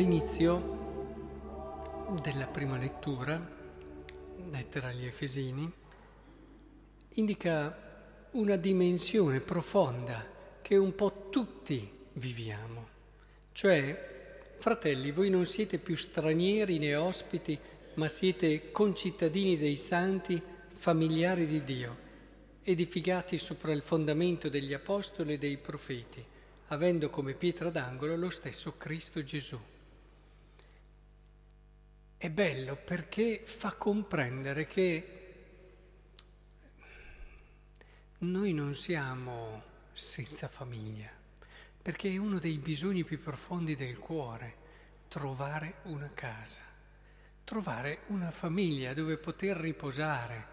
L'inizio della prima lettura, lettera agli Efesini, indica una dimensione profonda che un po' tutti viviamo. Cioè, fratelli, voi non siete più stranieri né ospiti, ma siete concittadini dei santi, familiari di Dio, edificati sopra il fondamento degli apostoli e dei profeti, avendo come pietra d'angolo lo stesso Cristo Gesù. È bello perché fa comprendere che noi non siamo senza famiglia, perché è uno dei bisogni più profondi del cuore, trovare una casa, trovare una famiglia dove poter riposare,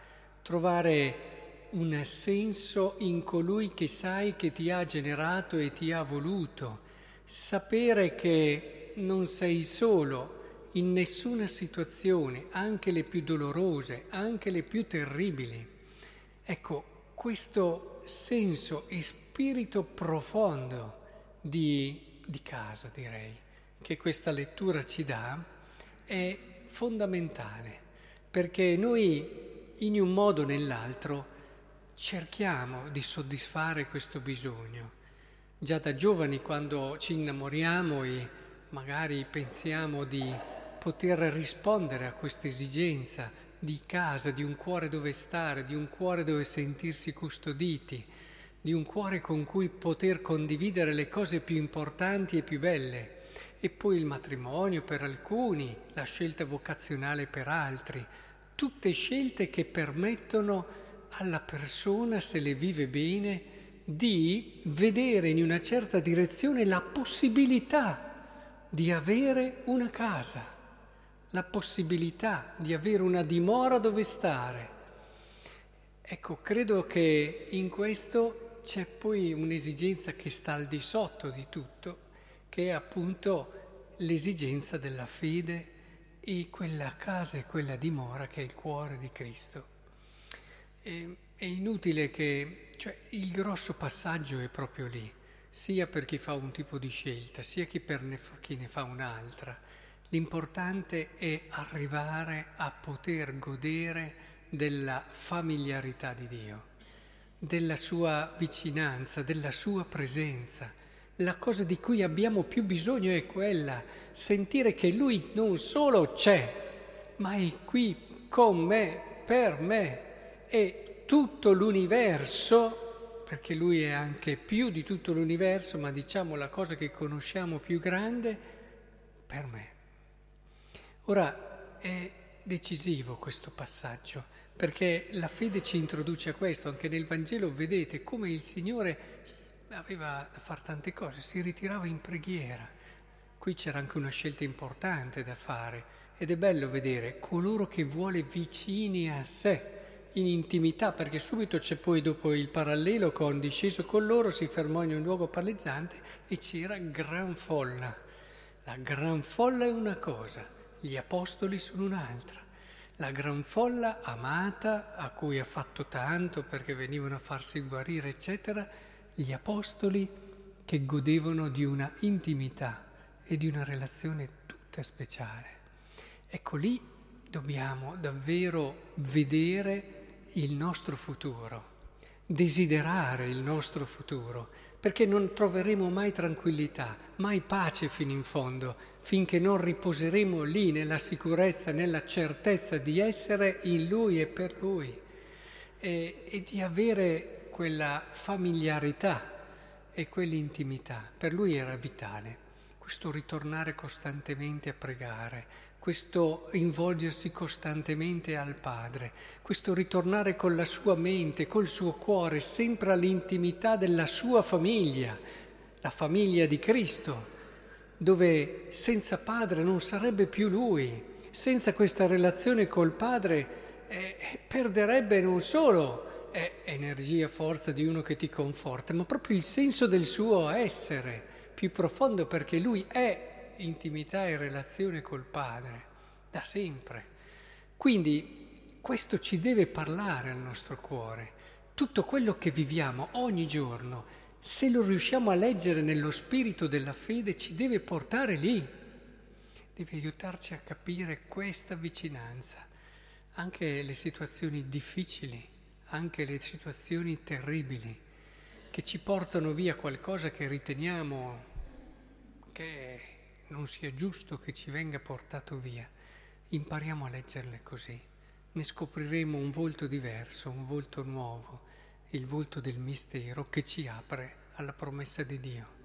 trovare un senso in colui che sai che ti ha generato e ti ha voluto, sapere che non sei solo, in nessuna situazione, anche le più dolorose, anche le più terribili. Ecco, questo senso e spirito profondo di, di casa, direi, che questa lettura ci dà, è fondamentale, perché noi in un modo o nell'altro cerchiamo di soddisfare questo bisogno. Già da giovani quando ci innamoriamo e magari pensiamo di poter rispondere a questa esigenza di casa, di un cuore dove stare, di un cuore dove sentirsi custoditi, di un cuore con cui poter condividere le cose più importanti e più belle. E poi il matrimonio per alcuni, la scelta vocazionale per altri, tutte scelte che permettono alla persona, se le vive bene, di vedere in una certa direzione la possibilità di avere una casa la possibilità di avere una dimora dove stare. Ecco, credo che in questo c'è poi un'esigenza che sta al di sotto di tutto, che è appunto l'esigenza della fede e quella casa e quella dimora che è il cuore di Cristo. E, è inutile che, cioè il grosso passaggio è proprio lì, sia per chi fa un tipo di scelta, sia per chi ne fa un'altra L'importante è arrivare a poter godere della familiarità di Dio, della sua vicinanza, della sua presenza. La cosa di cui abbiamo più bisogno è quella, sentire che Lui non solo c'è, ma è qui con me, per me, e tutto l'universo, perché Lui è anche più di tutto l'universo, ma diciamo la cosa che conosciamo più grande, per me. Ora è decisivo questo passaggio perché la fede ci introduce a questo, anche nel Vangelo vedete come il Signore aveva da fare tante cose, si ritirava in preghiera. Qui c'era anche una scelta importante da fare ed è bello vedere coloro che vuole vicini a sé, in intimità, perché subito c'è poi dopo il parallelo con disceso con loro, si fermò in un luogo palleggiante e c'era gran folla. La gran folla è una cosa, gli apostoli sono un'altra. La gran folla amata, a cui ha fatto tanto perché venivano a farsi guarire, eccetera, gli apostoli che godevano di una intimità e di una relazione tutta speciale. Ecco lì dobbiamo davvero vedere il nostro futuro, desiderare il nostro futuro, perché non troveremo mai tranquillità, mai pace fino in fondo, finché non riposeremo lì nella sicurezza, nella certezza di essere in Lui e per Lui e, e di avere quella familiarità e quell'intimità. Per Lui era vitale questo ritornare costantemente a pregare, questo involgersi costantemente al Padre, questo ritornare con la sua mente, col suo cuore, sempre all'intimità della sua famiglia, la famiglia di Cristo, dove senza Padre non sarebbe più Lui, senza questa relazione col Padre eh, perderebbe non solo eh, energia, forza di uno che ti conforta, ma proprio il senso del suo essere più profondo perché lui è intimità e relazione col Padre, da sempre. Quindi questo ci deve parlare al nostro cuore. Tutto quello che viviamo ogni giorno, se lo riusciamo a leggere nello spirito della fede, ci deve portare lì. deve aiutarci a capire questa vicinanza, anche le situazioni difficili, anche le situazioni terribili, che ci portano via qualcosa che riteniamo che non sia giusto che ci venga portato via. Impariamo a leggerle così, ne scopriremo un volto diverso, un volto nuovo, il volto del mistero che ci apre alla promessa di Dio.